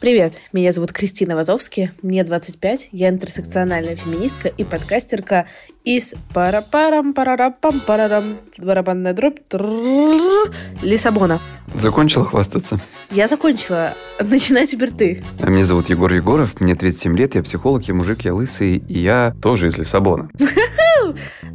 Привет, меня зовут Кристина Вазовски, мне 25, я интерсекциональная феминистка и подкастерка из пара парам парарапам парарам барабанная дробь Лиссабона. Закончила хвастаться? Я закончила. Начинай теперь ты. А меня зовут Егор Егоров, мне 37 лет, я психолог, я мужик, я лысый, и я тоже из Лиссабона.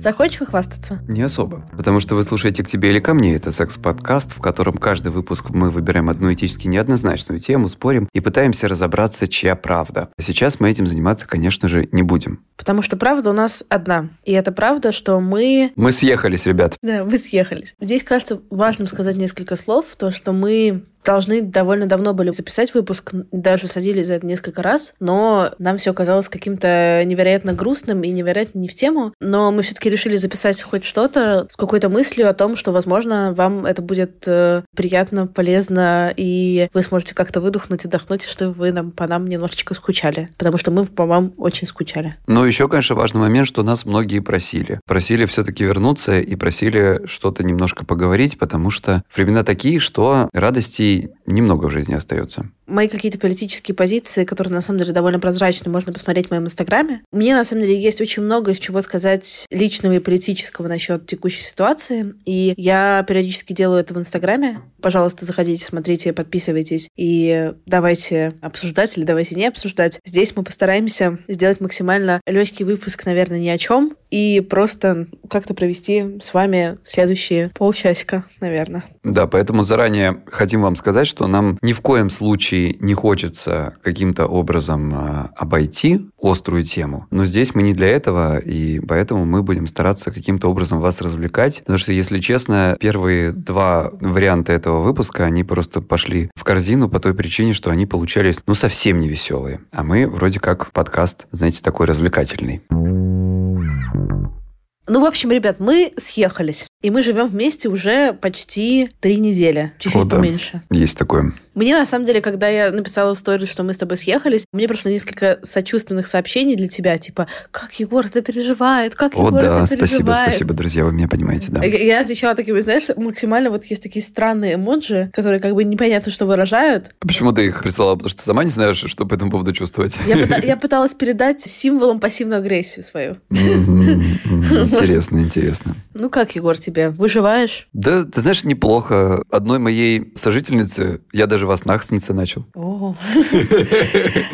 Закончила хвастаться? Не особо. Потому что вы слушаете «К тебе или ко мне» — это секс-подкаст, в котором каждый выпуск мы выбираем одну этически неоднозначную тему, спорим и пытаемся разобраться, чья правда. А сейчас мы этим заниматься, конечно же, не будем. Потому что правда у нас одна. И это правда, что мы... Мы съехались, ребят. Да, мы съехались. Здесь кажется важным сказать несколько слов, то, что мы должны довольно давно были записать выпуск, даже садились за это несколько раз, но нам все казалось каким-то невероятно грустным и невероятно не в тему, но мы все-таки решили записать хоть что-то с какой-то мыслью о том, что, возможно, вам это будет э, приятно, полезно, и вы сможете как-то выдохнуть, отдохнуть, что вы нам, по нам немножечко скучали, потому что мы по вам очень скучали. Но еще, конечно, важный момент, что нас многие просили. Просили все-таки вернуться и просили что-то немножко поговорить, потому что времена такие, что радости немного в жизни остается. Мои какие-то политические позиции, которые на самом деле довольно прозрачны, можно посмотреть в моем инстаграме. Мне на самом деле есть очень много из чего сказать личного и политического насчет текущей ситуации. И я периодически делаю это в инстаграме. Пожалуйста, заходите, смотрите, подписывайтесь и давайте обсуждать или давайте не обсуждать. Здесь мы постараемся сделать максимально легкий выпуск, наверное, ни о чем, и просто как-то провести с вами следующие полчасика, наверное. Да, поэтому заранее хотим вам сказать, что нам ни в коем случае не хочется каким-то образом а, обойти острую тему. Но здесь мы не для этого, и поэтому мы будем стараться каким-то образом вас развлекать. Потому что, если честно, первые два варианта этого выпуска, они просто пошли в корзину по той причине, что они получались, ну, совсем не веселые. А мы вроде как подкаст, знаете, такой развлекательный. Ну, в общем, ребят, мы съехались. И мы живем вместе уже почти три недели. Чуть-чуть О, да. поменьше. Есть такое. Мне, на самом деле, когда я написала в сторис, что мы с тобой съехались, мне пришло несколько сочувственных сообщений для тебя, типа, как Егор это переживает, как О, Егор да, это спасибо, переживает. спасибо, друзья, вы меня понимаете, да. Я- отвечала такими, знаешь, максимально вот есть такие странные эмоджи, которые как бы непонятно, что выражают. А почему ты их присылала? Потому что сама не знаешь, что по этому поводу чувствовать. Я, пыта- я пыталась передать символом пассивную агрессию свою. Интересно, интересно. Ну как, Егор, тебе? Выживаешь? Да, ты знаешь, неплохо. Одной моей сожительнице я даже во снах сниться начал.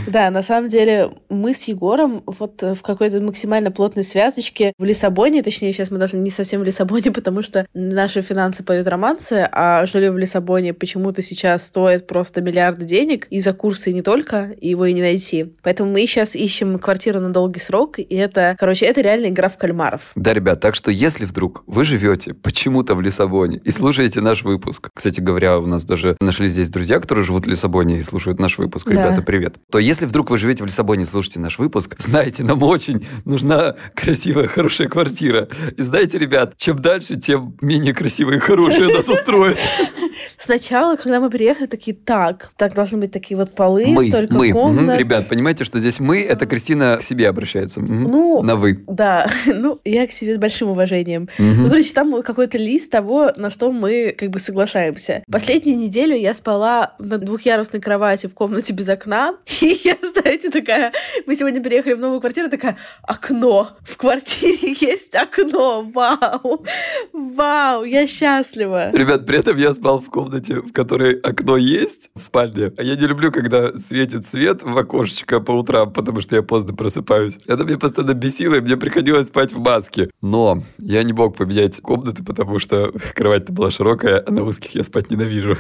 Да, на самом деле мы с Егором вот в какой-то максимально плотной связочке в Лиссабоне, точнее, сейчас мы даже не совсем в Лиссабоне, потому что наши финансы поют романсы, а жилье в Лиссабоне почему-то сейчас стоит просто миллиарды денег, и за курсы не только, его и не найти. Поэтому мы сейчас ищем квартиру на долгий срок, и это, короче, это реально игра в кальмаров. Да, ребят, так что если вдруг вы живете почему-то в Лиссабоне и слушаете наш выпуск, кстати говоря, у нас даже нашли здесь друзья, которые живут в Лиссабоне и слушают наш выпуск, Да. ребята, привет. То если вдруг вы живете в Лиссабоне и слушаете наш выпуск, знаете, нам очень нужна красивая, хорошая квартира. И знаете, ребят, чем дальше, тем менее красивая и хорошая нас устроит. Сначала, когда мы приехали, такие, так, так должны быть такие вот полы, Мы, столько мы. Комнат. Ребят, понимаете, что здесь мы, это Кристина к себе обращается. Мгм. Ну, На вы. Да, ну, я к себе с большим уважением. Мгм. Ну, короче, там какой-то лист того, на что мы как бы соглашаемся. Последнюю неделю я спала на двухъярусной кровати в комнате без окна. И я, знаете, такая... Мы сегодня переехали в новую квартиру, такая, окно. В квартире есть окно. Вау. Вау, я счастлива. Ребят, при этом я спал в комнате, в которой окно есть в спальне. А я не люблю, когда светит свет в окошечко по утрам, потому что я поздно просыпаюсь. Это меня постоянно бесило, и мне приходилось спать в маске. Но я не мог поменять комнаты, потому что кровать-то была широкая, а на узких я спать ненавижу.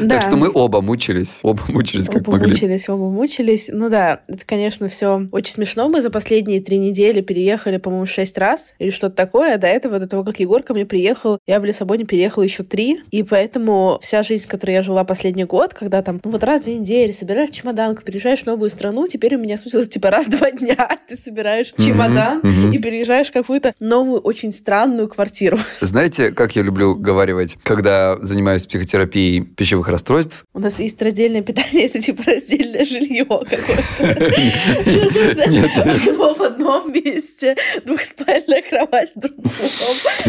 Да. Так что мы оба мучились. Оба мучились, как Оба могли. мучились, оба мучились. Ну да, это, конечно, все очень смешно. Мы за последние три недели переехали, по-моему, шесть раз или что-то такое. А до этого, до того, как Егор ко мне приехал, я в Лиссабоне переехала еще три. И поэтому вся жизнь, в которой я жила последний год, когда там, ну вот раз в две недели собираешь чемоданку, переезжаешь в новую страну, теперь у меня сузилось типа раз в два дня ты собираешь чемодан мгм. и переезжаешь в какую-то новую, очень странную квартиру. Знаете, как я люблю говаривать, когда занимаюсь психотерапией пищевых расстройств? У нас есть раздельное питание, это типа раздельное жилье какое-то. Окно в одном месте, двухспальная кровать в другом,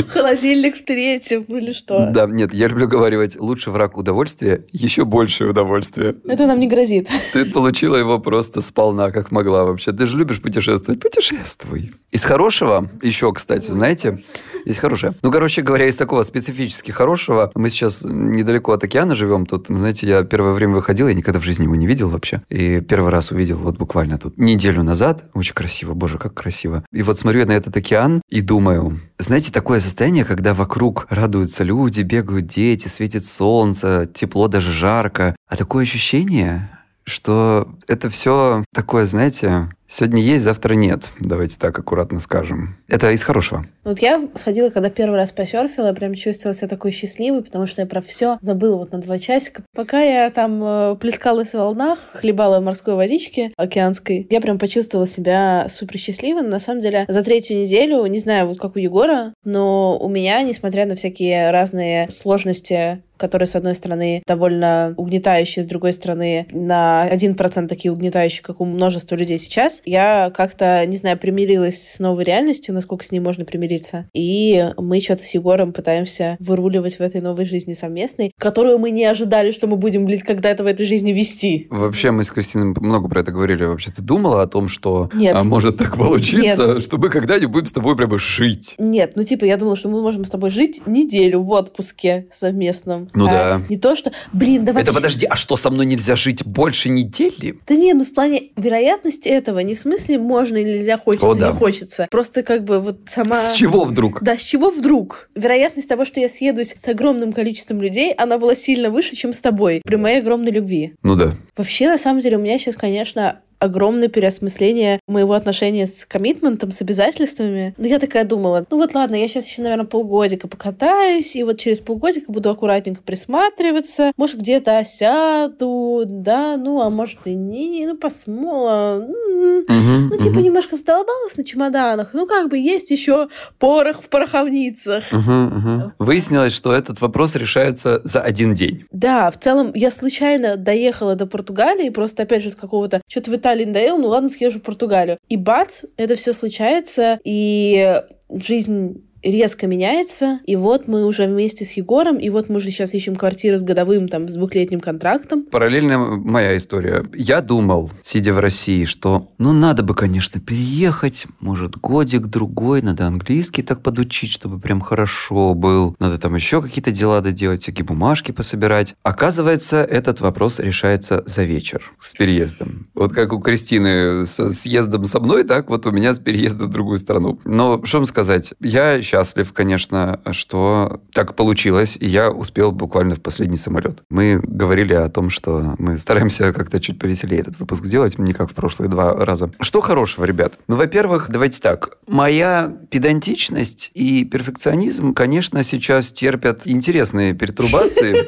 холодильник в третьем или что. Да, нет, я люблю говорить, лучше враг удовольствия, еще больше удовольствия. Это нам не грозит. Ты получила его просто сполна, как могла вообще. Ты же любишь путешествовать. Путешествуй. Из хорошего, еще, кстати, знаете, есть хорошее. Ну, короче говоря, из такого специфически хорошего, мы сейчас недалеко от океана живем. Тут, знаете, я первое время выходил, я никогда в жизни его не видел вообще. И первый раз увидел вот буквально тут неделю назад. Очень красиво, боже, как красиво. И вот смотрю я на этот океан и думаю, знаете, такое состояние, когда вокруг радуются люди, бегают дети, светит солнце, тепло, даже жарко. А такое ощущение, что это все такое, знаете, Сегодня есть, завтра нет. Давайте так аккуратно скажем. Это из хорошего. Вот я сходила, когда первый раз посерфила, прям чувствовала себя такой счастливой, потому что я про все забыла вот на два часика. Пока я там э, плескалась в волнах, хлебала морской водички океанской, я прям почувствовала себя супер счастливой. На самом деле, за третью неделю, не знаю, вот как у Егора, но у меня, несмотря на всякие разные сложности которые, с одной стороны, довольно угнетающие, с другой стороны, на один процент такие угнетающие, как у множества людей сейчас, я как-то, не знаю, примирилась с новой реальностью, насколько с ней можно примириться. И мы что-то с Егором пытаемся выруливать в этой новой жизни совместной, которую мы не ожидали, что мы будем, блядь, когда-то в этой жизни вести. Вообще, мы с Кристиной много про это говорили. Вообще, ты думала о том, что Нет. А, может так получиться, Нет. что мы когда-нибудь будем с тобой прямо жить? Нет, ну типа я думала, что мы можем с тобой жить неделю в отпуске совместном. Ну а да. Не то, что, блин, давай... Это подожди, а что, со мной нельзя жить больше недели? Да не, ну в плане вероятности этого не в смысле можно или нельзя, хочется, О, да. не хочется. Просто как бы вот сама... С чего вдруг? Да, с чего вдруг? Вероятность того, что я съедусь с огромным количеством людей, она была сильно выше, чем с тобой, при моей огромной любви. Ну да. Вообще, на самом деле, у меня сейчас, конечно, огромное переосмысление моего отношения с коммитментом, с обязательствами. Но я такая думала, ну вот ладно, я сейчас еще, наверное, полгодика покатаюсь, и вот через полгодика буду аккуратненько присматриваться. Может, где-то осяду, да, ну, а может и не, ну, посмотрим. Угу, ну, типа, угу. немножко задолбалась на чемоданах. Ну, как бы есть еще порох в пороховницах. Угу. Выяснилось, что этот вопрос решается за один день. Да, в целом, я случайно доехала до Португалии, просто, опять же, с какого-то... Что-то в Италии надоело, ну ладно, съезжу в Португалию. И бац, это все случается, и жизнь резко меняется, и вот мы уже вместе с Егором, и вот мы уже сейчас ищем квартиру с годовым, там, с двухлетним контрактом. Параллельно моя история. Я думал, сидя в России, что, ну, надо бы, конечно, переехать, может, годик-другой, надо английский так подучить, чтобы прям хорошо был, надо там еще какие-то дела доделать, всякие бумажки пособирать. Оказывается, этот вопрос решается за вечер с переездом. Вот как у Кристины с съездом со мной, так вот у меня с переездом в другую страну. Но что вам сказать, я счастлив, конечно, что так получилось, и я успел буквально в последний самолет. Мы говорили о том, что мы стараемся как-то чуть повеселее этот выпуск делать, не как в прошлые два раза. Что хорошего, ребят? Ну, во-первых, давайте так. Моя педантичность и перфекционизм, конечно, сейчас терпят интересные пертурбации.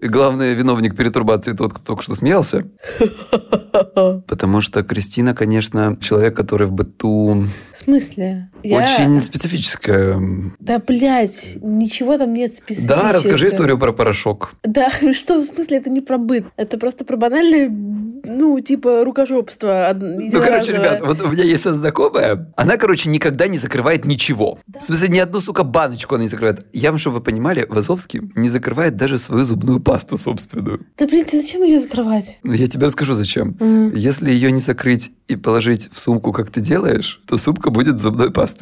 И главный виновник перетурбации тот, кто только что смеялся. Потому что Кристина, конечно, человек, который в быту... В смысле? Очень специфическая. Да, блядь, ничего там нет специфического. Да, расскажи историю про порошок. Да, что, в смысле, это не про быт. Это просто про банальное, ну, типа, рукожопство. Ну, короче, ребят, вот у меня есть знакомая, она, короче, никогда не закрывает ничего. Да. В смысле, ни одну, сука, баночку она не закрывает. Я вам, чтобы вы понимали, Вазовский не закрывает даже свою зубную пасту собственную. Да, блин, ты зачем ее закрывать? Ну, я тебе расскажу, зачем. Mm. Если ее не закрыть и положить в сумку, как ты делаешь, то сумка будет зубной пастой.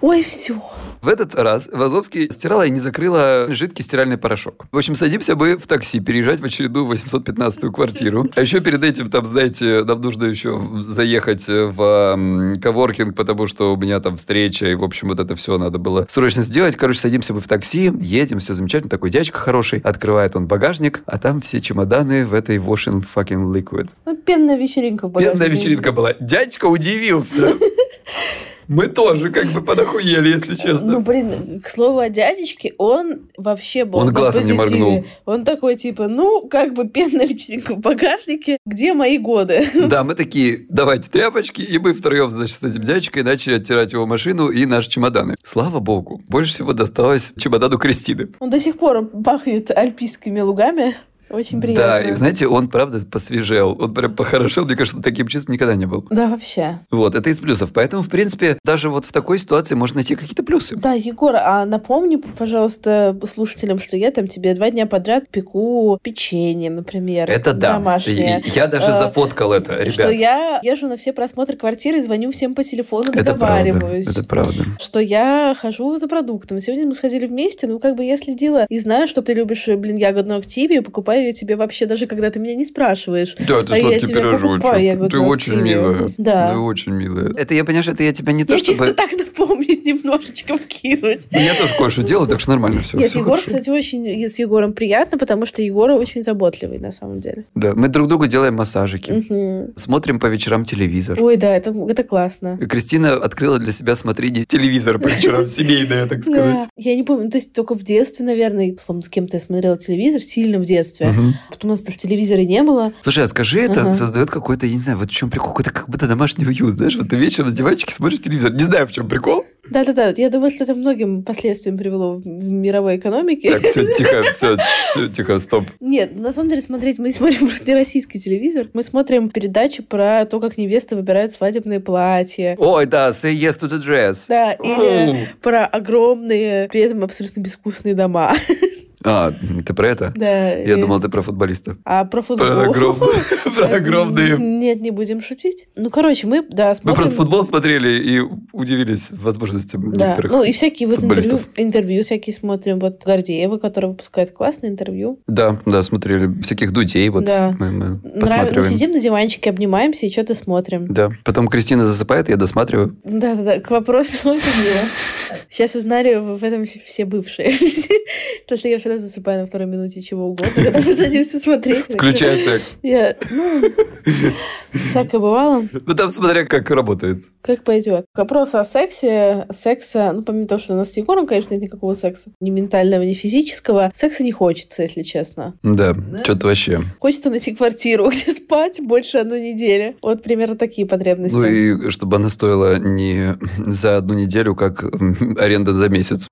Ой, все. В этот раз Вазовский стирала и не закрыла жидкий стиральный порошок. В общем, садимся мы в такси переезжать в очередную 815-ю квартиру. А еще перед этим, там, знаете, нам нужно еще заехать в коворкинг, потому что у меня там встреча, и, в общем, вот это все надо было срочно сделать. Короче, садимся мы в такси, едем, все замечательно. Такой дядька хороший. Открывает он багажник, а там все чемоданы в этой washing fucking liquid. Ну, пенная вечеринка в багажнике. Пенная вечеринка была. Дядька удивился. Мы тоже как бы подохуели, если честно. Ну, блин, к слову о дядечке, он вообще был Он глазом не моргнул. Он такой, типа, ну, как бы пенная вечеринка в багажнике, где мои годы? Да, мы такие, давайте тряпочки, и мы втроем, значит, с этим дядечкой начали оттирать его машину и наши чемоданы. Слава богу, больше всего досталось чемодану Кристины. Он до сих пор пахнет альпийскими лугами. Очень приятно. Да, и знаете, он правда посвежел, он прям похорошел, мне кажется, таким чувством никогда не был. Да, вообще. Вот, это из плюсов. Поэтому, в принципе, даже вот в такой ситуации можно найти какие-то плюсы. Да, Егор, а напомни, пожалуйста, слушателям, что я там тебе два дня подряд пеку печенье, например. Это да. Домашнее. И Я даже Э, зафоткал это, ребят. Что я езжу на все просмотры квартиры, звоню всем по телефону, Это правда. договариваюсь. Это правда. Что я хожу за продуктом. Сегодня мы сходили вместе, ну, как бы я следила и знаю, что ты любишь, блин, ягодную активию, покупаю ее тебе вообще даже, когда ты меня не спрашиваешь. Да, ты А я сладкий тебе пирожочек. покупаю Ты очень милая. Да. Ты очень милая. Это я, понимаешь, это я тебя не то, я чтобы... чисто так напомнить немножечко вкинуть. Я тоже кое-что делаю, так что нормально все. Нет, Егор, кстати, очень с Егором приятно, потому что Егор очень заботливый на самом деле. Да, мы друг другу делаем массажики. Мгм. Смотрим по вечерам телевизор. Ой, да, это, это классно. И Кристина открыла для себя смотрение телевизора по вечерам, семейное, так сказать. Я не помню, то есть только в детстве, наверное, с кем-то я смотрела телевизор, сильно в детстве. Мгм. Потом у нас даже телевизора не было. Слушай, а скажи, это Ага. создает какой-то, я не знаю, вот в чем прикол, какой-то как будто домашний уют, знаешь, вот ты вечером на диванчике смотришь телевизор, не знаю, в чем прикол. Да-да-да, я думаю, что это многим последствиям привело в мировой экономике. Так, все, тихо, все, тихо, стоп. Нет, на самом деле смотреть, мы смотрим просто не российский телевизор, мы смотрим передачу про то, как невесты выбирают свадебные платья. Ой, да, say yes to the dress. Да, или про огромные, при этом абсолютно безвкусные дома. А, ты про это? Да. Я и- думал, ты про футболиста. А про футбол? Про огромные. Про огромные. Нет, не будем шутить. Ну, короче, мы, да, Мы смотрим... просто футбол смотрели и удивились возможностям Да, некоторых. ну и всякие вот интервью, футболистов. интервью всякие смотрим. Вот Гордеева, который выпускает классное интервью. Да, да, смотрели всяких дудей, вот Да. мы, мы Ну, посматриваем. сидим на диванчике, обнимаемся и что-то смотрим. Да. Потом Кристина засыпает, я досматриваю. Да-да-да, к вопросу. Сейчас узнали в этом все- бывшие. Потому что я всегда засыпаю на второй минуте чего угодно, когда мы садимся смотреть. Включая секс. Я, ну, всякое бывало. Ну там смотря как работает. Как пойдет. К вопросу о сексе. Секса, ну, помимо того, что у нас с Егором, конечно, нет никакого секса. Ни ментального, ни физического. Секса не хочется, если честно. Да, Да. что-то вообще. Хочется найти квартиру, где спать больше одной недели. Вот примерно такие потребности. Ну и чтобы она стоила не за одну неделю, как аренда за месяц.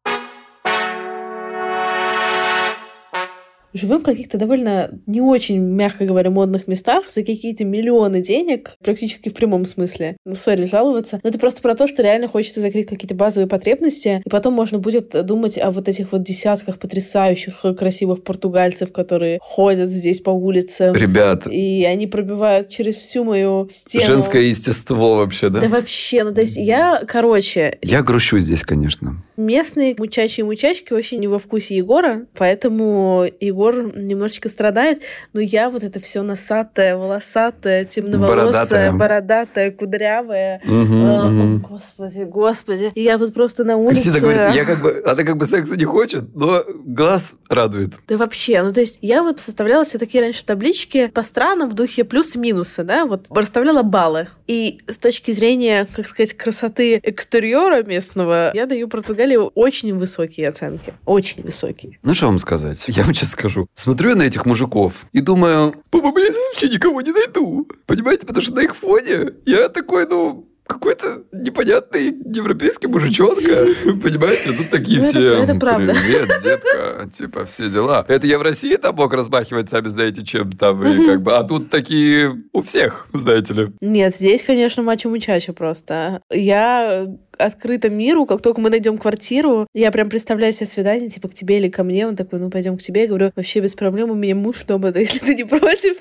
Живем в каких-то довольно не очень, мягко говоря, модных местах за какие-то миллионы денег, практически в прямом смысле. Сори, жаловаться. Но это просто про то, что реально хочется закрыть какие-то базовые потребности, и потом можно будет думать о вот этих вот десятках потрясающих э, красивых португальцев, которые ходят здесь по улицам. Ребят, И они пробивают через всю мою стену. женское естество вообще, да? Да вообще, ну то есть я, короче, Я грущу здесь, конечно. местные мучачи и мучачки вообще не во вкусе Егора, поэтому Егор немножечко страдает, но я вот это все носатая, волосатая, темноволосая, Бородатая. бородатая, кудрявая. Мгм, А, о, Господи, господи. И я тут просто на улице... Кристина говорит, я как бы, она как бы секса не хочет, но глаз радует. Да вообще, ну то есть я вот составляла себе такие раньше таблички по странам в духе плюс-минуса, да, вот расставляла баллы. И с точки зрения, как сказать, красоты экстерьера местного, я даю Португалии очень высокие оценки. Очень высокие. Ну, что вам сказать? Я вам сейчас скажу. Смотрю я на этих мужиков и думаю, по-моему, я здесь вообще никого не найду. Понимаете? Потому что на их фоне я такой, ну, какой-то непонятный европейский мужичонка. Понимаете? Тут такие Ну, все. это правда. Привет, детка. Типа, все дела. Это я в России там мог размахивать, сами знаете, чем там. И как бы, а тут такие у всех, знаете ли. Нет, здесь, конечно, мачо мучачо просто. Я открыта миру, как только мы найдем квартиру, я прям представляю себе свидание, типа, к тебе или ко мне, он такой, ну, пойдем к тебе, я говорю, вообще без проблем, у меня муж дома, да, если ты не против.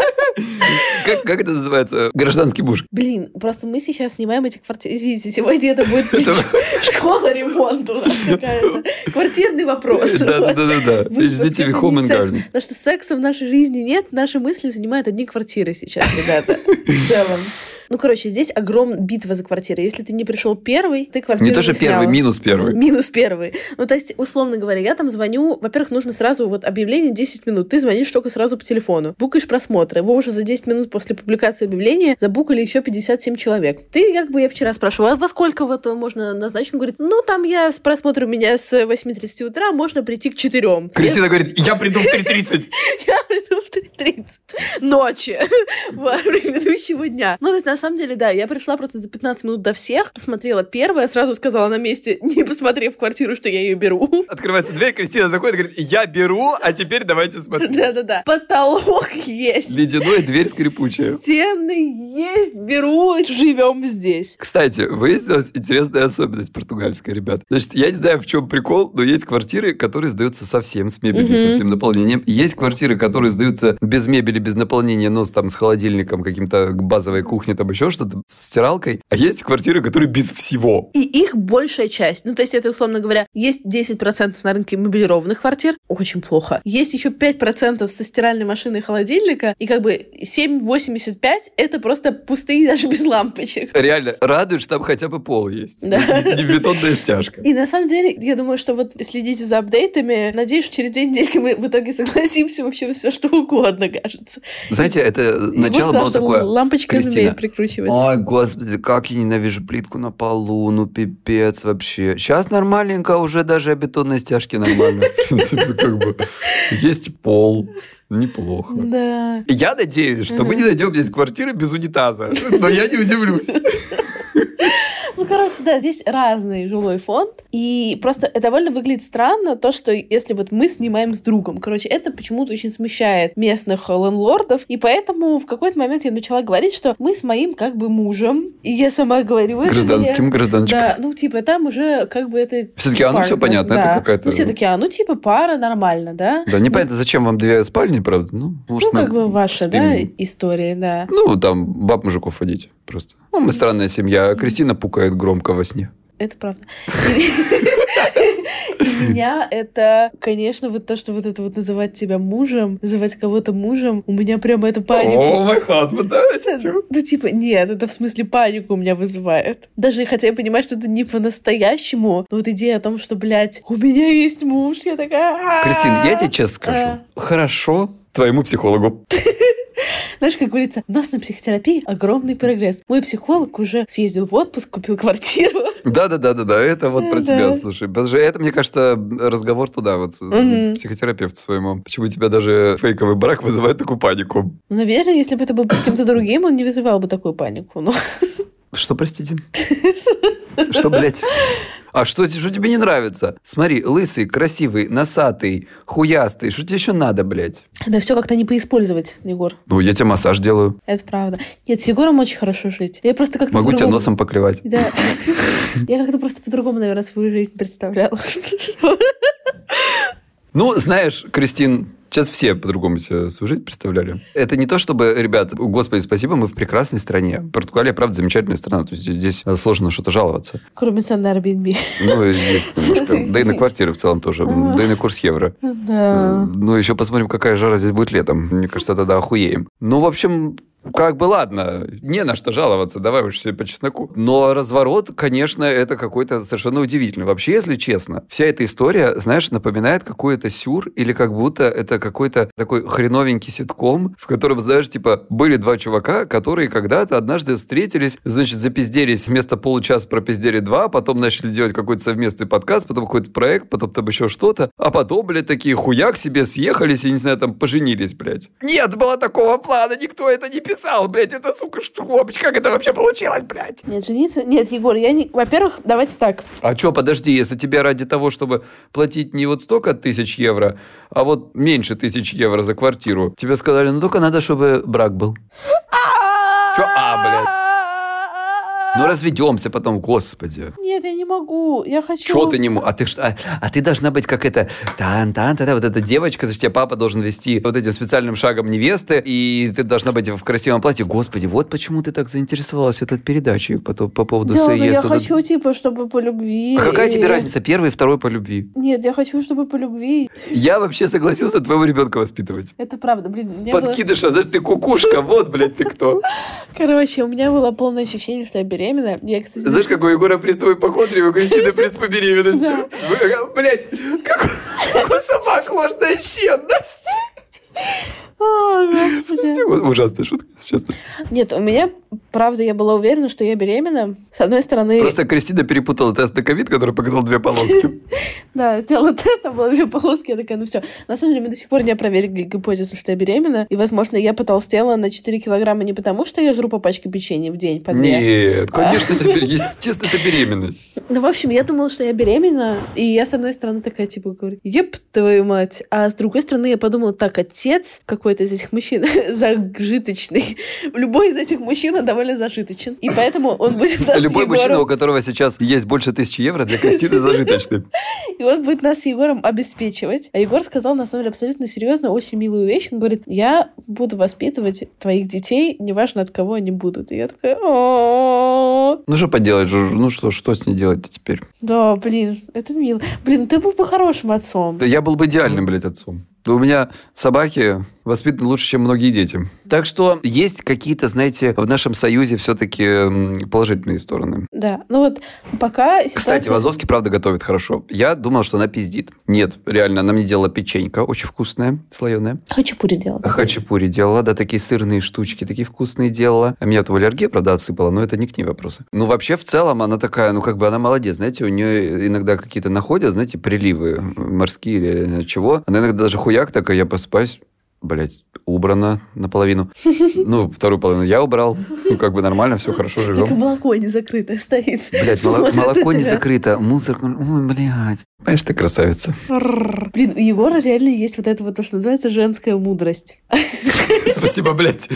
Как, как это называется? Гражданский муж. Блин, просто мы сейчас снимаем эти квартиры. Извините, сегодня это будет школа ремонта у нас какая-то. Квартирный вопрос. Да, да, да, да, да. Вы Ждите Home and. Garden. Потому что секса в нашей жизни нет, наши мысли занимают одни квартиры сейчас, ребята, в целом. Ну, короче, здесь огромная битва за квартиры. Если ты не пришел первый, ты квартиру Не то, что снял. первый, минус первый. Минус первый. Ну, то есть, условно говоря, я там звоню, во-первых, нужно сразу вот объявление 10 минут. Ты звонишь только сразу по телефону. Букаешь просмотры. Вы уже за 10 минут после публикации объявления забукали еще 57 человек. Ты, как бы, я вчера спрашивала, а во сколько вот можно назначить? Он говорит, ну, там я с просмотра у меня с 8.30 утра, можно прийти к 4. Кристина говорит, я приду в 3.30. Я приду в 3.30 ночи во предыдущего дня. Ну, то есть, на самом деле, да, я пришла просто за 15 минут до всех, посмотрела первое, сразу сказала на месте, не посмотрев квартиру, что я ее беру. Открывается дверь, Кристина заходит и говорит, я беру, а теперь давайте смотреть. Да-да-да. Потолок есть. Ледяной дверь скрипучая. Стены есть, беру, живем здесь. Кстати, выяснилась интересная особенность португальская, ребят. Значит, я не знаю, в чем прикол, но есть квартиры, которые сдаются совсем с мебелью, Мгм. со всем наполнением. Есть квартиры, которые сдаются без мебели, без наполнения, но с, там с холодильником, каким-то базовой кухней, там еще что-то, с стиралкой. А есть квартиры, которые без всего. И их большая часть. Ну, то есть это, условно говоря, есть 10% на рынке мебелированных квартир. Очень плохо. Есть еще 5% со стиральной машиной и холодильника. И как бы 7,85 это просто пустые даже без лампочек. Реально, радует, что там хотя бы пол есть. Да. Не, бетонная стяжка. И на самом деле, я думаю, что вот следите за апдейтами. Надеюсь, что через две недельки мы в итоге согласимся вообще все что угодно, кажется. Знаете, это начало вот было такое. Лампочка Кристина, умеет прикручивать. Ой, господи, как я ненавижу плитку на полу, ну пипец вообще. Сейчас нормальненько, уже даже о бетонной стяжке нормально, в принципе, как бы. Есть пол, неплохо. Да. Я надеюсь, что мы не найдем здесь квартиры без унитаза, но я не удивлюсь. Короче, да, здесь разный жилой фонд. И просто это довольно выглядит странно, то, что если вот мы снимаем с другом. Короче, это почему-то очень смущает местных лендлордов. И поэтому в какой-то момент я начала говорить, что мы с моим как бы мужем, и я сама говорю это. Гражданским, мне- гражданчиком. Да, ну, типа, там уже как бы это... Все-таки, а ну пара, все да, понятно, это да. какая-то... Ну, все таки а, ну, типа, пара, нормально, да? Да, непонятно, зачем вам две спальни, правда? Ну, может, ну, как бы ваша, спим. да, история, да. Ну, там баб мужиков водить просто. Ну, мы странная семья. Кристина пукает громко во сне. Это правда. И меня это, конечно, вот то, что вот это вот называть тебя мужем, называть кого-то мужем, у меня прямо это О, панику. мой husband, да? Ну, типа, нет, это в смысле панику у меня вызывает. Даже хотя я понимаю, что это не по-настоящему, но вот идея о том, что, блядь, у меня есть муж, я такая... Кристин, я тебе честно скажу. А. Хорошо твоему психологу. Знаешь, как говорится, у нас на психотерапии огромный прогресс. Мой психолог уже съездил в отпуск, купил квартиру. Да-да-да-да-да, это вот про тебя, слушай. Потому что это, мне кажется, разговор туда, вот психотерапевту своему. Почему у тебя даже фейковый брак вызывает такую панику? Наверное, если бы это был бы с кем-то другим, он не вызывал бы такую панику. Но Что, простите? Что, блядь? А что, что тебе не нравится? Смотри, лысый, красивый, носатый, хуястый. Что тебе еще надо, блядь? да все как-то не поиспользовать, Егор. Ну, я тебе массаж делаю. Это правда. Нет, с Егором очень хорошо жить. Я просто как-то Могу тебя носом поклевать. Да. Я как-то просто по-другому, наверное, свою жизнь представляла. Ну, знаешь, Кристин, сейчас все по-другому себе свою жизнь представляли. Это не то, чтобы, ребят, господи, спасибо, мы в прекрасной стране. Португалия, правда, замечательная страна. То есть здесь сложно что-то жаловаться. Кроме цен на Airbnb. Ну, есть немножко. Да и на квартиры в целом тоже. Да и на курс евро. Да. Ну, еще посмотрим, какая жара здесь будет летом. Мне кажется, тогда охуеем. Ну, в общем, как бы ладно, не на что жаловаться, давай уж себе по чесноку. Но разворот, конечно, это какой-то совершенно удивительный. Вообще, если честно, вся эта история, знаешь, напоминает какой-то сюр или как будто это какой-то такой хреновенький ситком, в котором, знаешь, типа, были два чувака, которые когда-то однажды встретились, значит, запизделись, вместо получаса пропиздели два, потом начали делать какой-то совместный подкаст, потом какой-то проект, потом там еще что-то, а потом, блядь, такие хуяк себе съехались и, не знаю, там поженились, блядь. Нет, было такого плана, никто это не писал, блядь, это, сука, что, как это вообще получилось, блядь? Нет, жениться? Нет, Егор, я не... Во-первых, давайте так. А что, подожди, если тебе ради того, чтобы платить не вот столько тысяч евро, а вот меньше тысяч евро за квартиру, тебе сказали, ну только надо, чтобы брак был. Чё, а, блядь? Ну, разведемся потом, господи. Нет, я не могу. Я хочу... Что ты не можешь? А ты что? А, а ты должна быть как это... Тан тан та вот эта девочка, за тебя папа должен вести вот этим специальным шагом невесты, и ты должна быть в красивом платье. Господи, вот почему ты так заинтересовалась этой передачей по, по поводу Да, СЕС. я Вот хочу, типа, чтобы по любви. А какая тебе И- разница, первый и второй по любви? Нет, я хочу, чтобы по любви. Я вообще согласился твоего ребенка воспитывать. Это правда, блин. меня было- Подкидыша, знаешь, ты кукушка, вот, блядь, ты кто. Короче, у меня было полное ощущение, что я беременна. Я, кстати, Знаешь, как у Егора приступ ипохондрии, у Кристины приступ беременности. Блядь, как как у собак ложная щедность. О, господи. Ужасная шутка, честно. Нет, у меня, правда, я была уверена, что я беременна. С одной стороны, Просто Кристина перепутала тест на ковид, который показал две полоски. да, сделала тест, там было две полоски, я такая, ну все. На самом деле, мы до сих пор не проверили гипотезу, что я беременна. И, возможно, я потолстела на 4 килограмма не потому, что я жру по пачке печенья в день по две. Нет, конечно, это естественно, это беременность. Ну, в общем, я думала, что я беременна, и я, с одной стороны, такая, типа, говорю, еп, твою мать. А с другой стороны, я подумала, так, отец какой-то из этих мужчин зажиточный. Любой из этих мужчин довольно зажиточен. И поэтому он будет нас Любой Егором- мужчина, у которого сейчас есть больше тысячи евро, для Кристины зажиточный. И он будет нас с Егором обеспечивать. А Егор сказал, на самом деле, абсолютно серьезно, очень милую вещь. Он говорит, я буду воспитывать твоих детей, неважно от кого они будут. И я такая, «О, Ну что поделать, ну что, что с ней делать теперь? да, блин, это мило. Блин, ты был бы хорошим отцом. Да я был бы идеальным, блядь, отцом. Да У меня собаки воспитаны лучше, чем многие дети. Так что есть какие-то, знаете, в нашем союзе все-таки положительные стороны. Да, ну вот пока ситуация... Кстати, Вазовский, правда, готовит хорошо. Я думал, что она пиздит. Нет, реально, она мне делала печенька, очень вкусная, слоеная. Хачапури делать. Хачапури делала, да, такие сырные штучки, такие вкусные делала. А меня вот аллергия, правда, отсыпала, но это не к ней вопросы. Ну, вообще, в целом, она такая, ну, как бы она молодец. Знаете, у нее иногда какие-то находят, знаете, приливы морские или чего. Она иногда даже хуяк такая, я поспать, блять, убрано наполовину. Ну, вторую половину я убрал. Ну, как бы нормально, все хорошо, Только живем. молоко не закрытое стоит. Смотрит на молоко не закрыто, мусор, ой, блядь. Понимаешь, ты красавица. Блин, у Егора реально есть вот это вот то, что называется женская мудрость. Спасибо, блядь.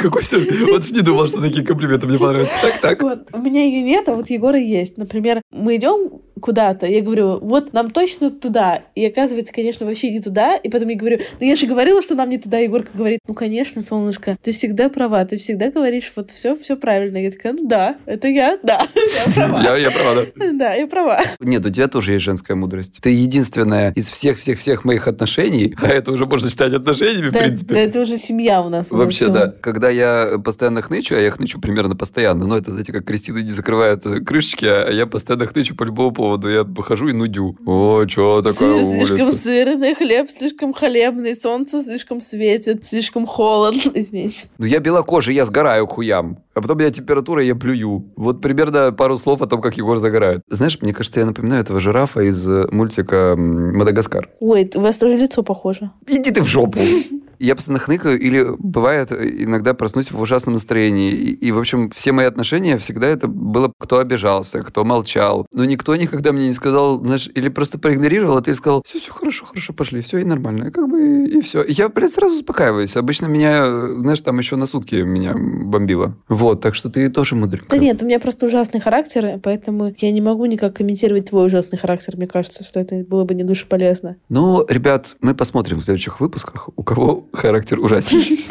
Какой все... Вот ж не думал, что такие комплименты мне понравятся. Так, так. Вот, у меня ее нет, а вот Егора есть. Например, мы идем куда-то, я говорю, вот нам точно туда. И оказывается, конечно, вообще не туда. И потом я говорю, ну я же говорила, что нам не туда. Егорка говорит, ну конечно, солнышко, ты всегда права, ты всегда говоришь вот все, все правильно. Я такая, ну да, это я, да, я права. Я, я права, да. Да, я права. Нет, у тебя тоже есть женская мудрость. Ты единственная из всех-всех-всех моих отношений, а это уже можно считать отношениями, в Да, принципе. да это уже семья у нас. Вообще, да. Когда я постоянно хнычу, а я хнычу примерно постоянно, но это, знаете, как Кристина не закрывает э, крышечки, а я постоянно хнычу по любому поводу. Я выхожу и нудю. О, что такое Сыр слишком улица? сырный, хлеб слишком хлебный, солнце слишком светит, слишком холодно. Извините. Ну, я белокожий, я сгораю к хуям. А потом у меня температура, я плюю. Вот примерно пару слов о том, как Егор загорает. Знаешь, мне кажется, я напоминаю этого жирафа из э, мультика «Мадагаскар». Ой, у вас тоже лицо похоже. Иди ты в жопу. Я постоянно хныкаю, или бывает, э, иногда проснусь в ужасном настроении. И, и, в общем, все мои отношения всегда это было, кто обижался, кто молчал. Но никто никогда мне не сказал, знаешь, или просто проигнорировал, а ты сказал, все, все хорошо, хорошо, пошли, все, и нормально. И как бы, и все. Я, блин, сразу успокаиваюсь. Обычно меня, знаешь, там еще на сутки меня бомбило. Вот, так что ты тоже мудренько. Да нет, у меня просто ужасный характер, поэтому я не могу никак комментировать твой ужасный характер. Мне кажется, что это было бы не душеполезно. Ну, ребят, мы посмотрим в следующих выпусках, у кого характер ужаснее.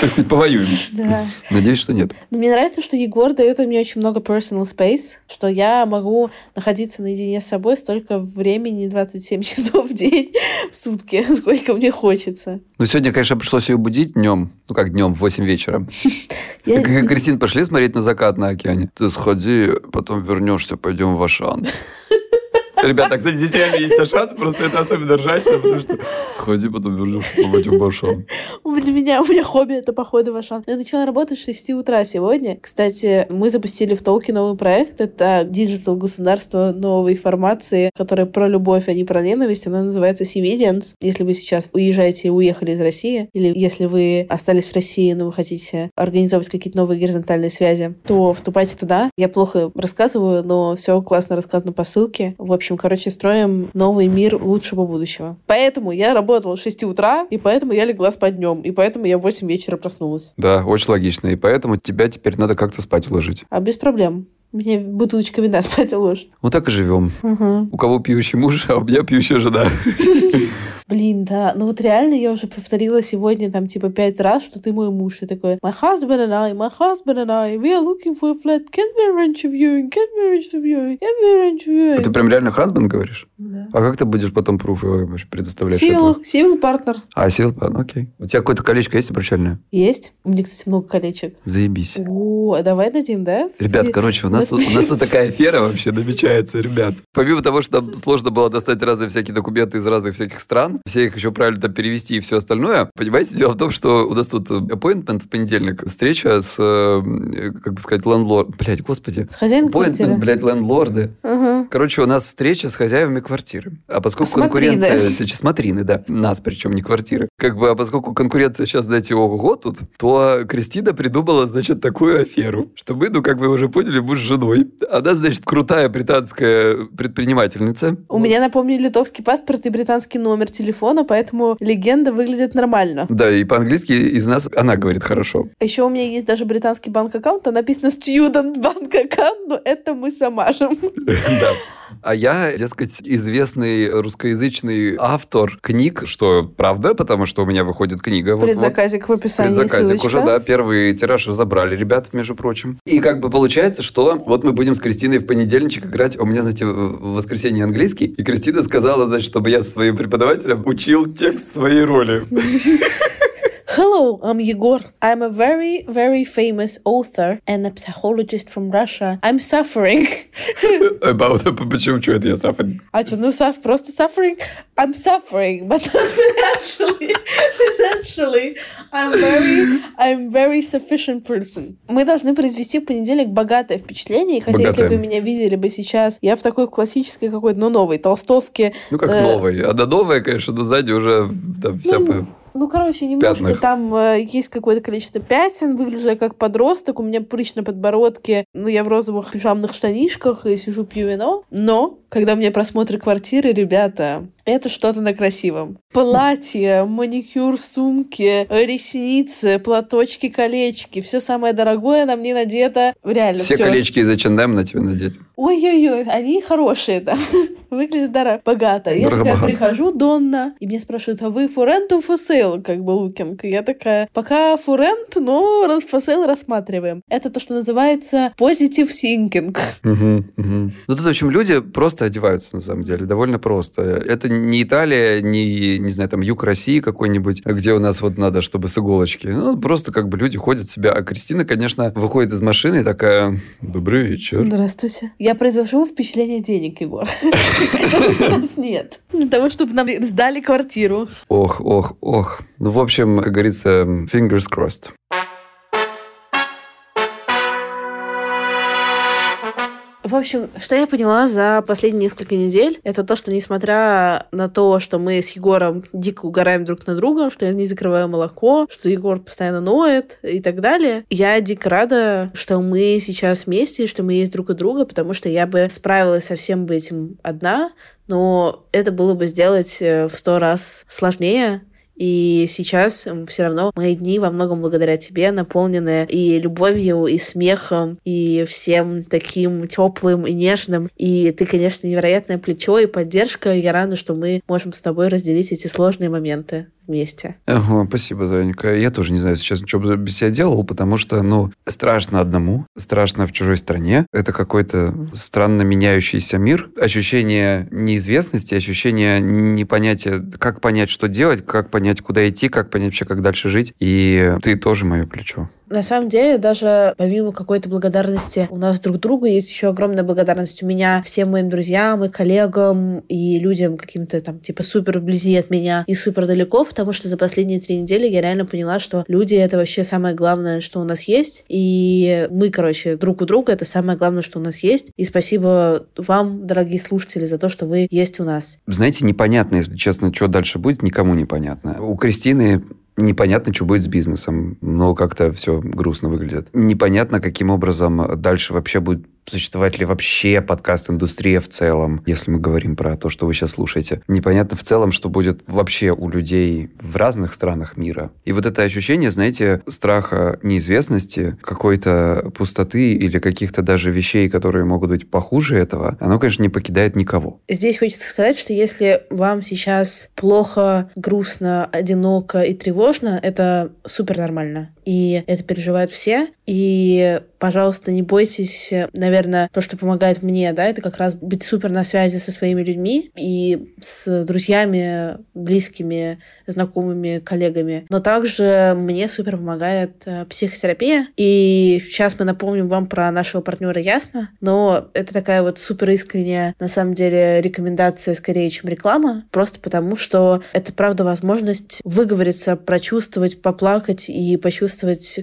Так сказать, повоюем. Да. Надеюсь, что нет. Но мне нравится, что Егор дает мне очень много personal space, что я могу находиться наедине с собой столько времени, 27 часов в день, в сутки, сколько мне хочется. Ну, сегодня, конечно, пришлось ее будить днем. Ну, как днем, в 8 вечера. Я- Как как Кристин пошли смотреть на закат на океане. Ты сходи, потом вернешься, пойдем в Ашан. Ребята, кстати, здесь реально есть Ашан, просто это особенно ржачно, потому что сходи, потом вернешься, пойдем в Ашан. Для меня, у меня хобби это походы в Ашан. Я начала работать с 6 утра сегодня. Кстати, мы запустили в Толке новый проект. Это digital государство новой информации, которое про любовь, а не про ненависть. Оно называется Civilians. Если вы сейчас уезжаете и уехали из России, или если вы остались в России, но вы хотите организовывать какие-то новые горизонтальные связи, то вступайте туда. Я плохо рассказываю, но все классно рассказано по ссылке. В общем, общем, короче, строим новый мир лучшего будущего. Поэтому я работала с 6 утра, и поэтому я легла спать днем, и поэтому я в 8 вечера проснулась. Да, очень логично. И поэтому тебя теперь надо как-то спать уложить. А без проблем. Мне бутылочка вина спать уложит. Вот так и живем. Угу. У кого пьющий муж, а у меня пьющая жена. Блин, да. Ну вот реально я уже повторила сегодня там типа пять раз, что ты мой муж. И такой, my husband and I, my husband and I, we are looking for a flat. Can we arrange a viewing? Can we arrange a viewing? Can we arrange a viewing? А ты прям реально хазбанд говоришь? Да. А как ты будешь потом пруф предоставлять? Civil, civil партнер. А, сил, окей. У тебя какое-то колечко есть обручальное? Есть. У меня, кстати, много колечек. Заебись. О, а давай дадим, да? Ребят, короче, у нас, тут, у нас тут такая афера вообще намечается, ребят. Помимо того, что там сложно было достать разные всякие документы из разных всяких стран, все их еще правильно перевести и все остальное, понимаете, дело в том, что у нас тут appointment в понедельник, встреча с, э, как бы сказать, лендлорд... Блядь, господи. С хозяином квартиры. Блядь, лендлорды. Ага. Короче, у нас встреча с хозяевами квартиры. А поскольку Смотрины. конкуренция сейчас... Смотрины, да. Нас, причем не квартиры. Как бы, а поскольку конкуренция сейчас, знаете, ого тут, то Кристина придумала, значит, такую аферу, что мы, ну, как вы уже поняли, муж с женой. Она, значит, крутая британская предпринимательница. У меня, напомню, литовский паспорт и британский номер телефона, поэтому легенда выглядит нормально. Да, и по-английски из нас она говорит хорошо. Еще у меня есть даже британский банк-аккаунт, там написано student банк аккаунт, но это мы самажем. Да. А я, дескать, известный русскоязычный автор книг, что правда, потому что у меня выходит книга. Предзаказик в описании, Предзаказик ссылочка. уже, да, первый тираж разобрали ребята, между прочим. И как бы получается, что вот мы будем с Кристиной в понедельничек играть. У меня, знаете, в воскресенье английский. И Кристина сказала, значит, чтобы я своим преподавателем учил текст своей роли. Hello, I'm Yegor. I'm a very, very famous author and a psychologist from Russia. I'm suffering. About, почему, что это я сафарь? А что, ну, саф, просто suffering? I'm suffering, but not financially. Financially, I'm very, I'm very sufficient person. Мы должны произвести в понедельник богатое впечатление, хотя если Богатое. вы меня видели бы сейчас, я в такой классической какой-то, ну, новой толстовке. Ну, как Э, новый. А до новая, конечно, но сзади уже там вся... Ну, Ну, короче, немножко пятнах. там э, есть какое-то количество пятен, выгляжу я как подросток, у меня прыщ на подбородке, ну, я в розовых пижамных штанишках и сижу пью вино. Но, когда у меня просмотры квартиры, ребята, это что-то на красивом. Платье, маникюр, сумки, ресницы, платочки, колечки. Все самое дорогое на мне надето. Реально, Все всё. колечки из H&M на тебе надеть. Ой-ой-ой, они хорошие, да. Выглядит дорого, богато. Я такая прихожу, Донна, и мне спрашивают, а вы for rent or for sale, как бы лукинг? И я такая, пока rent, но раз sale рассматриваем. Это то, что называется positive thinking. Мгм, мгм. Ну, тут, в общем, люди просто одеваются, на самом деле, довольно просто. Это не Италия, не, не знаю, там, юг России какой-нибудь, где у нас вот надо, чтобы с иголочки. Ну, просто как бы люди ходят себя. А Кристина, конечно, выходит из машины и такая, добрый вечер. Здравствуйте. Я произвожу впечатление денег, Егор, у нас нет. Для того, чтобы нам сдали квартиру. Ох, ох, ох. Ну, в общем, как говорится, fingers crossed. В общем, что я поняла за последние несколько недель, это то, что несмотря на то, что мы с Егором дико угораем друг на друга, что я не закрываю молоко, что Егор постоянно ноет и так далее, я дико рада, что мы сейчас вместе, что мы есть друг у друга, потому что я бы справилась со всем бы этим одна, но это было бы сделать э, в сто раз сложнее, и сейчас все равно мои дни во многом благодаря тебе наполнены и любовью, и смехом, и всем таким теплым и нежным. И ты, конечно, невероятное плечо и поддержка. Я рада, что мы можем с тобой разделить эти сложные моменты вместе. Ага, спасибо, Танька. Я тоже не знаю сейчас, что бы без себя делал, потому что, ну, страшно одному, страшно в чужой стране. Это какой-то странно меняющийся мир. Ощущение неизвестности, ощущение непонятия, как понять, что делать, как понять, куда идти, как понять вообще, как дальше жить. И ты тоже мое плечо. На самом деле, даже помимо какой-то благодарности у нас друг другу есть еще огромная благодарность у меня всем моим друзьям и коллегам и людям каким-то там типа супер вблизи от меня и супер далеко, потому что за последние три недели я реально поняла, что люди — это вообще самое главное, что у нас есть. И мы, короче, друг у друга — это самое главное, что у нас есть. И спасибо вам, дорогие слушатели, за то, что вы есть у нас. Знаете, непонятно, если честно, что дальше будет, никому непонятно. У Кристины Непонятно, что будет с бизнесом, но как-то все грустно выглядит. Непонятно, каким образом дальше вообще будет существовать ли вообще подкаст-индустрия в целом, если мы говорим про то, что вы сейчас слушаете. Непонятно в целом, что будет вообще у людей в разных странах мира. И вот это ощущение, знаете, страха неизвестности, какой-то пустоты или каких-то даже вещей, которые могут быть похуже этого, оно, конечно, не покидает никого. Здесь хочется сказать, что если вам сейчас плохо, грустно, одиноко и тревожно, это супер нормально. И это переживают все. И, пожалуйста, не бойтесь. Наверное, то, что помогает мне, да, это как раз быть супер на связи со своими людьми и с друзьями, близкими, знакомыми, коллегами. Но также мне супер помогает э, психотерапия. И сейчас мы напомним вам про нашего партнера Ясно. Но это такая вот супер искренняя, на самом деле, рекомендация скорее, чем реклама. Просто потому, что это, правда, возможность выговориться, прочувствовать, поплакать и почувствовать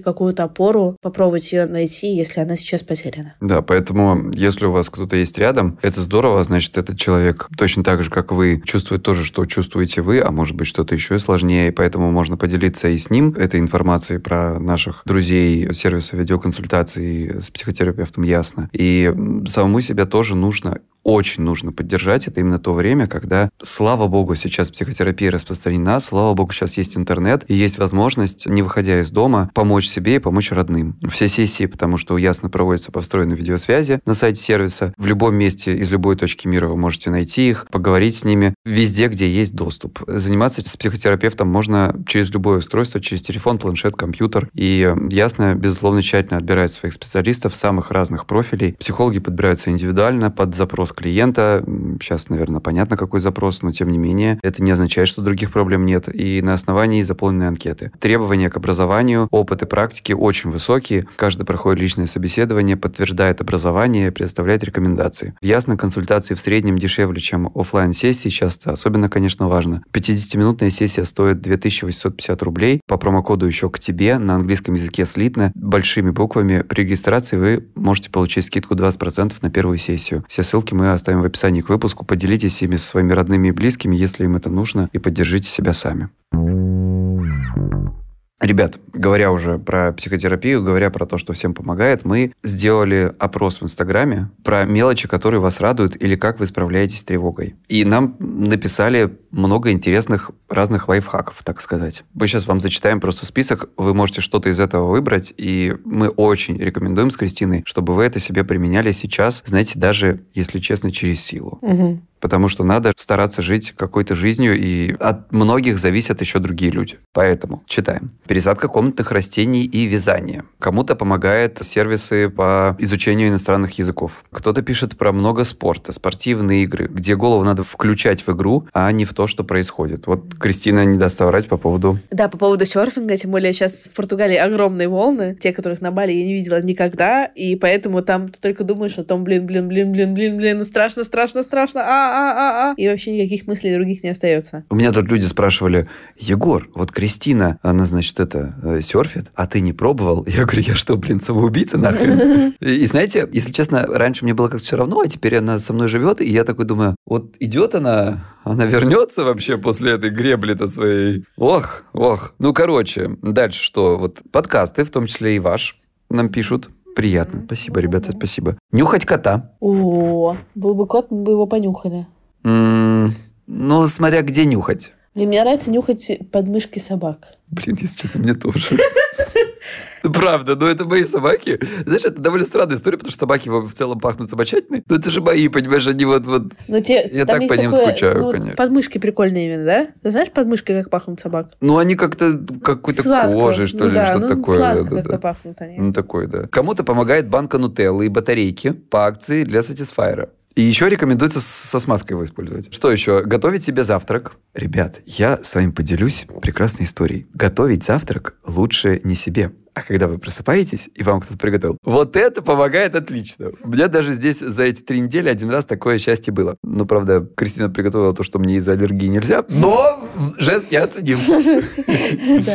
какую-то опору, попробовать ее найти, если она сейчас потеряна. Да, поэтому, если у вас кто-то есть рядом, это здорово, значит, этот человек точно так же, как вы, чувствует то же, что чувствуете вы, а может быть, что-то еще сложнее, и поэтому можно поделиться и с ним этой информацией про наших друзей сервиса видеоконсультаций с психотерапевтом ясно. И самому себя тоже нужно очень нужно поддержать. Это именно то время, когда, слава богу, сейчас психотерапия распространена, слава богу, сейчас есть интернет, и есть возможность, не выходя из дома, помочь себе и помочь родным. Все сессии, потому что ясно проводятся по встроенной видеосвязи на сайте сервиса. В любом месте, из любой точки мира вы можете найти их, поговорить с ними везде, где есть доступ. Заниматься с психотерапевтом можно через любое устройство, через телефон, планшет, компьютер. И ясно, безусловно, тщательно отбирает своих специалистов самых разных профилей. Психологи подбираются индивидуально под запрос клиента. Сейчас, наверное, понятно, какой запрос, но тем не менее, это не означает, что других проблем нет. И на основании заполненной анкеты. Требования к образованию, опыт и практики очень высокие. Каждый проходит личное собеседование, подтверждает образование, предоставляет рекомендации. Ясно, консультации в среднем дешевле, чем офлайн сессии часто. Особенно, конечно, важно. 50-минутная сессия стоит 2850 рублей. По промокоду еще к тебе на английском языке слитно, большими буквами. При регистрации вы можете получить скидку 20% на первую сессию. Все ссылки мы оставим в описании к выпуску. Поделитесь ими со своими родными и близкими, если им это нужно, и поддержите себя сами. Ребят, говоря уже про психотерапию, говоря про то, что всем помогает, мы сделали опрос в Инстаграме про мелочи, которые вас радуют или как вы справляетесь с тревогой. И нам написали много интересных разных лайфхаков, так сказать. Мы сейчас вам зачитаем просто список, вы можете что-то из этого выбрать, и мы очень рекомендуем с Кристиной, чтобы вы это себе применяли сейчас, знаете, даже, если честно, через силу. Угу потому что надо стараться жить какой-то жизнью, и от многих зависят еще другие люди. Поэтому читаем. Пересадка комнатных растений и вязание. Кому-то помогает сервисы по изучению иностранных языков. Кто-то пишет про много спорта, спортивные игры, где голову надо включать в игру, а не в то, что происходит. Вот Кристина не даст соврать по поводу... Да, по поводу серфинга, тем более сейчас в Португалии огромные волны, те, которых на Бали я не видела никогда, и поэтому там ты только думаешь о том, блин, блин, блин, блин, блин, блин, страшно, страшно, страшно, а, а, а, а, и вообще никаких мыслей других не остается. У меня тут люди спрашивали, Егор, вот Кристина, она, значит, это, э, серфит, а ты не пробовал? Я говорю, я что, блин, самоубийца нахрен? И знаете, если честно, раньше мне было как-то все равно, а теперь она со мной живет, и я такой думаю, вот идет она, она вернется вообще после этой гребли-то своей? Ох, ох. Ну, короче, дальше что? Вот подкасты, в том числе и ваш, нам пишут. Приятно. Спасибо, ребята, спасибо. Нюхать кота. О, был бы кот, мы бы его понюхали. М, Ну, смотря где нюхать. Блин, мне нравится нюхать подмышки собак. Блин, если честно, мне тоже. Правда, но это мои собаки. Знаешь, это довольно странная история, потому что собаки в целом пахнут собачатиной. Но это же мои, понимаешь, они вот... вот... Но те, Я так по ним такое, скучаю, ну, конечно. Подмышки прикольные именно, да? Ты знаешь подмышки, как пахнут собак? Ну, они как-то какой-то Сладко. кожей, что ну, ли, да, что-то ну, такое. сладко да, да, как-то да. пахнут они. Ну, такой, да. Кому-то помогает банка нутеллы и батарейки по акции для Satisfyer. И еще рекомендуется со смазкой его использовать. Что еще? Готовить себе завтрак. Ребят, я с вами поделюсь прекрасной историей. Готовить завтрак лучше не себе. А когда вы просыпаетесь, и вам кто-то приготовил, вот это помогает отлично. У меня даже здесь за эти три недели один раз такое счастье было. Ну, правда, Кристина приготовила то, что мне из-за аллергии нельзя, но жест я оценил.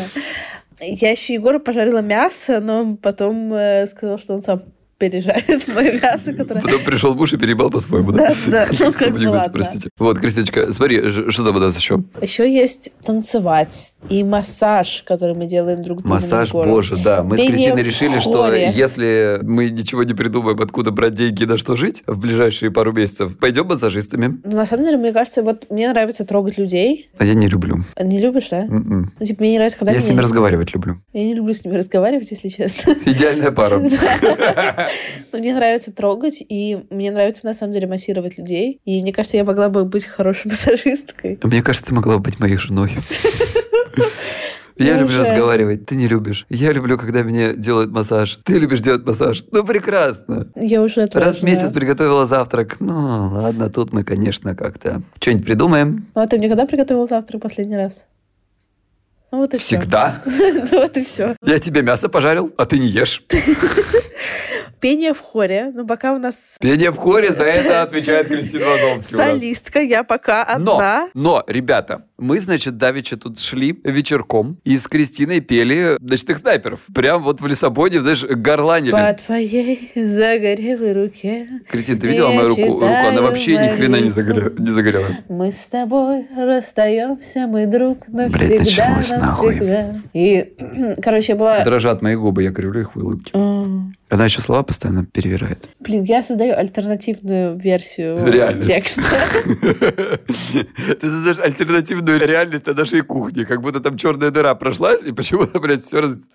Я еще Егору пожарила мясо, но потом э, сказал, что он сам пережарит мое мясо, которое... Потом пришел муж и перебал по-своему, да? Да, да. Ну, как бы ладно. простите. Вот, Кристиночка, смотри, что там у нас еще? Еще есть танцевать и массаж, который мы делаем друг другу. Массаж, боже, да. Мы с Кристиной решили, что если мы ничего не придумаем, откуда брать деньги и на что жить в ближайшие пару месяцев, пойдем массажистами. На самом деле, мне кажется, вот мне нравится трогать людей. А я не люблю. Не любишь, да? Mm-mm. Ну, типа, мне не нравится, когда... Я с ними разговаривать люблю. Я не люблю с ними разговаривать, если честно. Идеальная пара. Мне нравится трогать, и мне нравится, на самом деле, массировать людей. И мне кажется, я могла бы быть хорошей массажисткой. Мне кажется, ты могла бы быть моей женой. Я люблю разговаривать, ты не любишь. Я люблю, когда мне делают массаж. Ты любишь делать массаж. Ну, прекрасно. Я уже тоже, Раз в месяц приготовила завтрак. Ну, ладно, тут мы, конечно, как-то что-нибудь придумаем. Ну, а ты мне когда приготовил завтрак последний раз? Ну вот и Всегда? все. ну вот и все. Я тебе мясо пожарил, а ты не ешь. Пение в хоре, но пока у нас... Пение в хоре, за это отвечает Кристина Вазовский. Солистка, я пока одна. Но, но, ребята, мы, значит, давеча тут шли вечерком и с Кристиной пели ночных снайперов. Прям вот в Лиссабоне, знаешь, горланили. По твоей загорелой руке Кристина, ты видела мою руку? руку? Она вообще ни хрена не, загорела, не загорела. Мы с тобой расстаемся, мы друг навсегда, Блядь, началось, навсегда. И, короче, была... Дрожат мои губы, я кривлю их в улыбке. Она еще слова постоянно перевирает. Блин, я создаю альтернативную версию Реальность. текста. Ты создаешь альтернативную реальность на нашей кухне, как будто там черная дыра прошлась, и почему-то, блядь, все раз...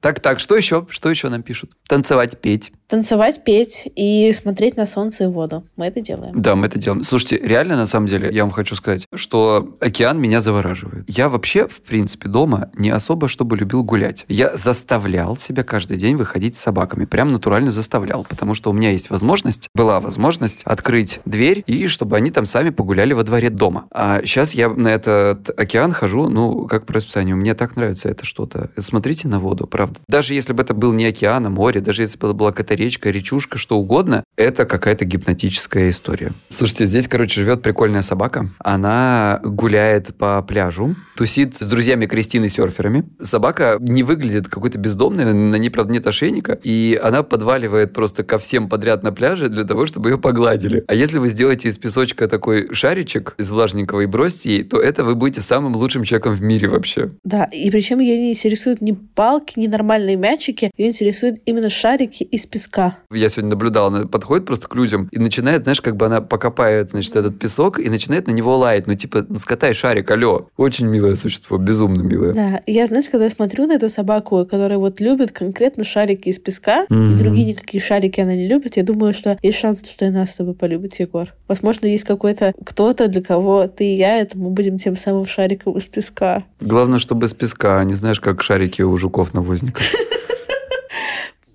Так, так, что еще? Что еще нам пишут? Танцевать, петь. Танцевать, петь и смотреть на солнце и воду. Мы это делаем. Да, мы это делаем. Слушайте, реально, на самом деле, я вам хочу сказать, что океан меня завораживает. Я вообще, в принципе, дома не особо, чтобы любил гулять. Я заставлял себя каждый день выходить с собаками. Прям натурально заставлял. Потому что у меня есть возможность, была возможность открыть дверь и чтобы они там сами погуляли во дворе дома. А сейчас я на этот океан хожу, ну, как по расписанию. Мне так нравится это что-то. Смотрите на воду, правда. Даже если бы это был не океан, а море, даже если бы это была какая-то речка, речушка, что угодно, это какая-то гипнотическая история. Слушайте, здесь, короче, живет прикольная собака. Она гуляет по пляжу, тусит с друзьями Кристины серферами. Собака не выглядит какой-то бездомной, на ней, правда, нет ошейника, и она подваливает просто ко всем подряд на пляже для того, чтобы ее погладили. А если вы сделаете из песочка такой шаричек из влажненького и бросите ей, то это вы будете самым лучшим человеком в мире вообще. Да, и причем ее не интересуют ни палки, ни нормальные мячики, ее интересуют именно шарики из песка. Я сегодня наблюдал, она подходит просто к людям и начинает, знаешь, как бы она покопает, значит, этот песок и начинает на него лаять. Ну, типа, ну, скатай шарик, алло. Очень милое существо, безумно милое. Да, я, знаешь, когда я смотрю на эту собаку, которая вот любит конкретно шарики из песка, mm-hmm. и другие никакие шарики она не любит, я думаю, что есть шанс, что и нас с тобой полюбит, Егор. Возможно, есть какой-то кто-то, для кого ты и я, это мы будем тем самым шариком из песка. Главное, чтобы из песка, а не знаешь, как шарики у жуков-навозников.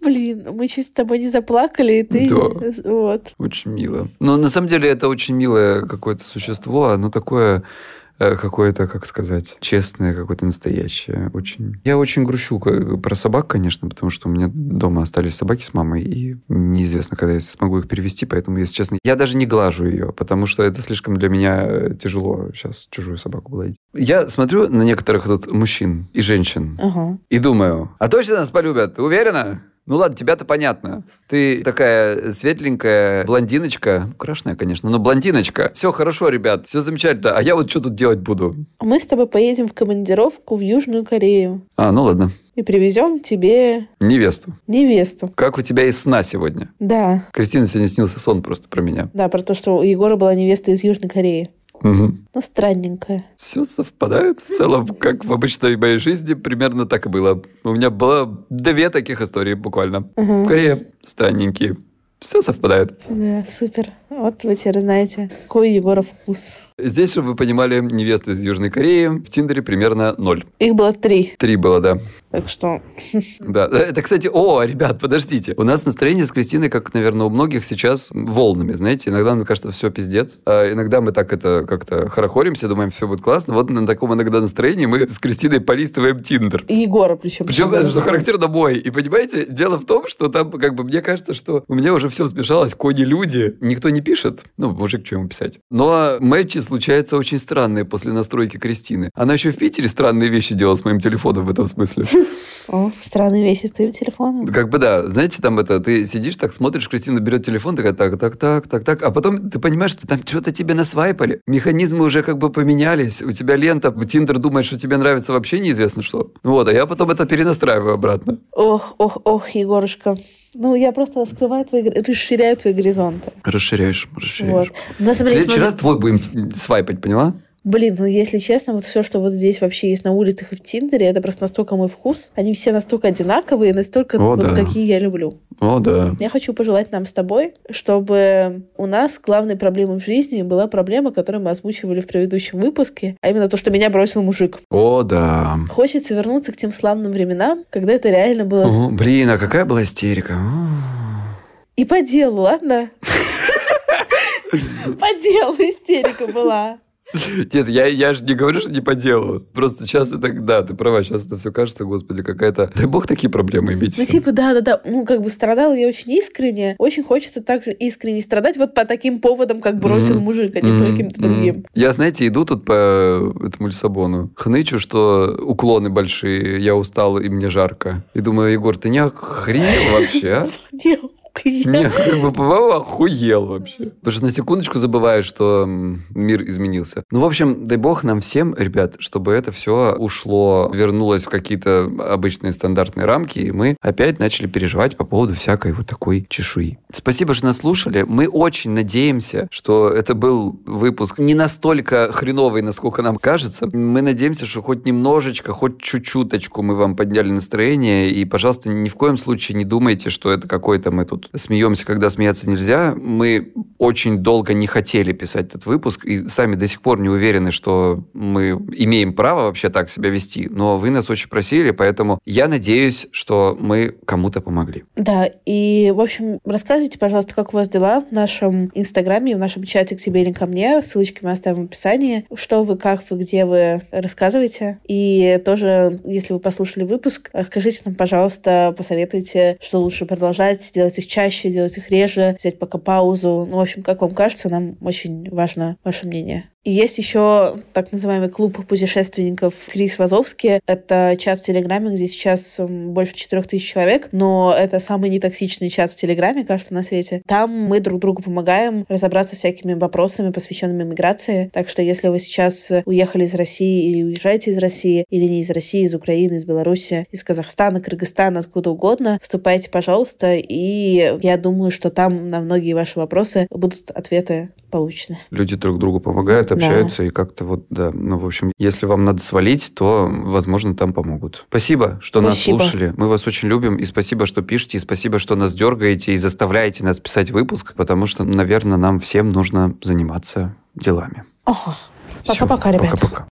Блин, мы чуть с тобой не заплакали, и ты... Да. Вот. Очень мило. Но на самом деле это очень милое какое-то существо. Оно такое э, какое-то, как сказать, честное, какое-то настоящее. Очень. Я очень грущу про собак, конечно, потому что у меня дома остались собаки с мамой, и неизвестно, когда я смогу их перевести, поэтому, если честно, я даже не глажу ее, потому что это слишком для меня э, тяжело сейчас чужую собаку гладить. Я смотрю на некоторых тут мужчин и женщин ага. и думаю, а точно нас полюбят? Уверена? Ну ладно, тебя-то понятно. Ты такая светленькая блондиночка. Крашная, конечно, но блондиночка. Все хорошо, ребят, все замечательно. А я вот что тут делать буду? Мы с тобой поедем в командировку в Южную Корею. А, ну ладно. И привезем тебе... Невесту. Невесту. Как у тебя из сна сегодня? Да. Кристина сегодня снился сон просто про меня. Да, про то, что у Егора была невеста из Южной Кореи. Угу. Ну, странненькая. Все совпадает в целом, как в обычной моей жизни, примерно так и было. У меня было две таких истории буквально. Угу. В Корее странненькие. Все совпадает. Да, супер. Вот вы теперь знаете, какой у Егора вкус. Здесь, чтобы вы понимали, невесты из Южной Кореи в Тиндере примерно ноль. Их было три. Три было, да. Так что... Да. Это, кстати, о, ребят, подождите. У нас настроение с Кристиной, как, наверное, у многих сейчас, волнами, знаете. Иногда нам кажется, все пиздец. А иногда мы так это как-то хорохоримся, думаем, все будет классно. Вот на таком иногда настроении мы с Кристиной полистываем Тиндер. И Егора причем. Причем, что характерно мой. И понимаете, дело в том, что там, как бы, мне кажется, что у меня уже все смешалось. Кони-люди. Никто не пишет. Ну, мужик, что ему писать. Но матчи случаются очень странные после настройки Кристины. Она еще в Питере странные вещи делала с моим телефоном в этом смысле. О, странные вещи с твоим телефоном. Как бы да, знаете, там это, ты сидишь так, смотришь, Кристина берет телефон, такая, так, так, так, так, так, а потом ты понимаешь, что там что-то тебе насвайпали, механизмы уже как бы поменялись, у тебя лента, Тиндер думает, что тебе нравится вообще неизвестно что. Вот, а я потом это перенастраиваю обратно. Ох, ох, ох, Егорушка. Ну, я просто раскрываю твои, расширяю твои горизонты. Расширяешь, расширяешь. Вот. На самом В деле, смотри- раз твой будем свайпать, поняла? Блин, ну если честно, вот все, что вот здесь вообще есть на улицах и в Тиндере, это просто настолько мой вкус. Они все настолько одинаковые, настолько О, вот да. какие я люблю. О, да. Я хочу пожелать нам с тобой, чтобы у нас главной проблемой в жизни была проблема, которую мы озвучивали в предыдущем выпуске, а именно то, что меня бросил мужик. О, да. Хочется вернуться к тем славным временам, когда это реально было О, блин, а какая была истерика. И по делу, ладно? По делу истерика была. Нет, я, я же не говорю, что не по делу. Просто сейчас это, да, ты права, сейчас это все кажется, господи, какая-то... Дай бог такие проблемы иметь. Ну, типа, да-да-да, ну, как бы страдала я очень искренне. Очень хочется также искренне страдать вот по таким поводам, как бросил Мгм. мужик, а не по Мгм, каким-то мгм. другим. Я, знаете, иду тут по этому Лиссабону, хнычу, что уклоны большие, я устал и мне жарко. И думаю, Егор, ты не охренел вообще, а? Не, я- как бы, по-моему, охуел вообще. Потому что на секундочку забываешь, что мир изменился. Ну, в общем, дай бог нам всем, ребят, чтобы это все ушло, вернулось в какие-то обычные стандартные рамки, и мы опять начали переживать по поводу всякой вот такой чешуи. Спасибо, что нас слушали. Мы очень надеемся, что это был выпуск не настолько хреновый, насколько нам кажется. Мы надеемся, что хоть немножечко, хоть чуть-чуточку мы вам подняли настроение. И, пожалуйста, ни в коем случае не думайте, что это какой-то мы тут смеемся, когда смеяться нельзя. Мы очень долго не хотели писать этот выпуск и сами до сих пор не уверены, что мы имеем право вообще так себя вести. Но вы нас очень просили, поэтому я надеюсь, что мы кому-то помогли. Да, и, в общем, рассказывайте, пожалуйста, как у вас дела в нашем инстаграме, в нашем чате к тебе или ко мне. Ссылочки мы оставим в описании. Что вы, как вы, где вы, рассказывайте. И тоже, если вы послушали выпуск, скажите нам, пожалуйста, посоветуйте, что лучше продолжать, делать их чаще, делать их реже, взять пока паузу. Ну, в общем, как вам кажется, нам очень важно ваше мнение. И есть еще так называемый клуб путешественников Крис Вазовский. Это чат в Телеграме, где сейчас больше 4000 человек, но это самый нетоксичный чат в Телеграме, кажется, на свете. Там мы друг другу помогаем разобраться всякими вопросами, посвященными миграции. Так что если вы сейчас уехали из России или уезжаете из России, или не из России, из Украины, из Беларуси, из Казахстана, Кыргызстана, откуда угодно, вступайте, пожалуйста, и я думаю, что там на многие ваши вопросы будут ответы получены. Люди друг другу помогают, Да. общаются и как-то вот, да. Ну, в общем, если вам надо свалить, то, возможно, там помогут. Спасибо, что Спасибо. нас слушали. Мы вас очень любим. И спасибо, что пишете. И спасибо, что нас дергаете и заставляете нас писать выпуск. Потому что, наверное, нам всем нужно заниматься делами. Пока-пока, ребята. Пока-пока.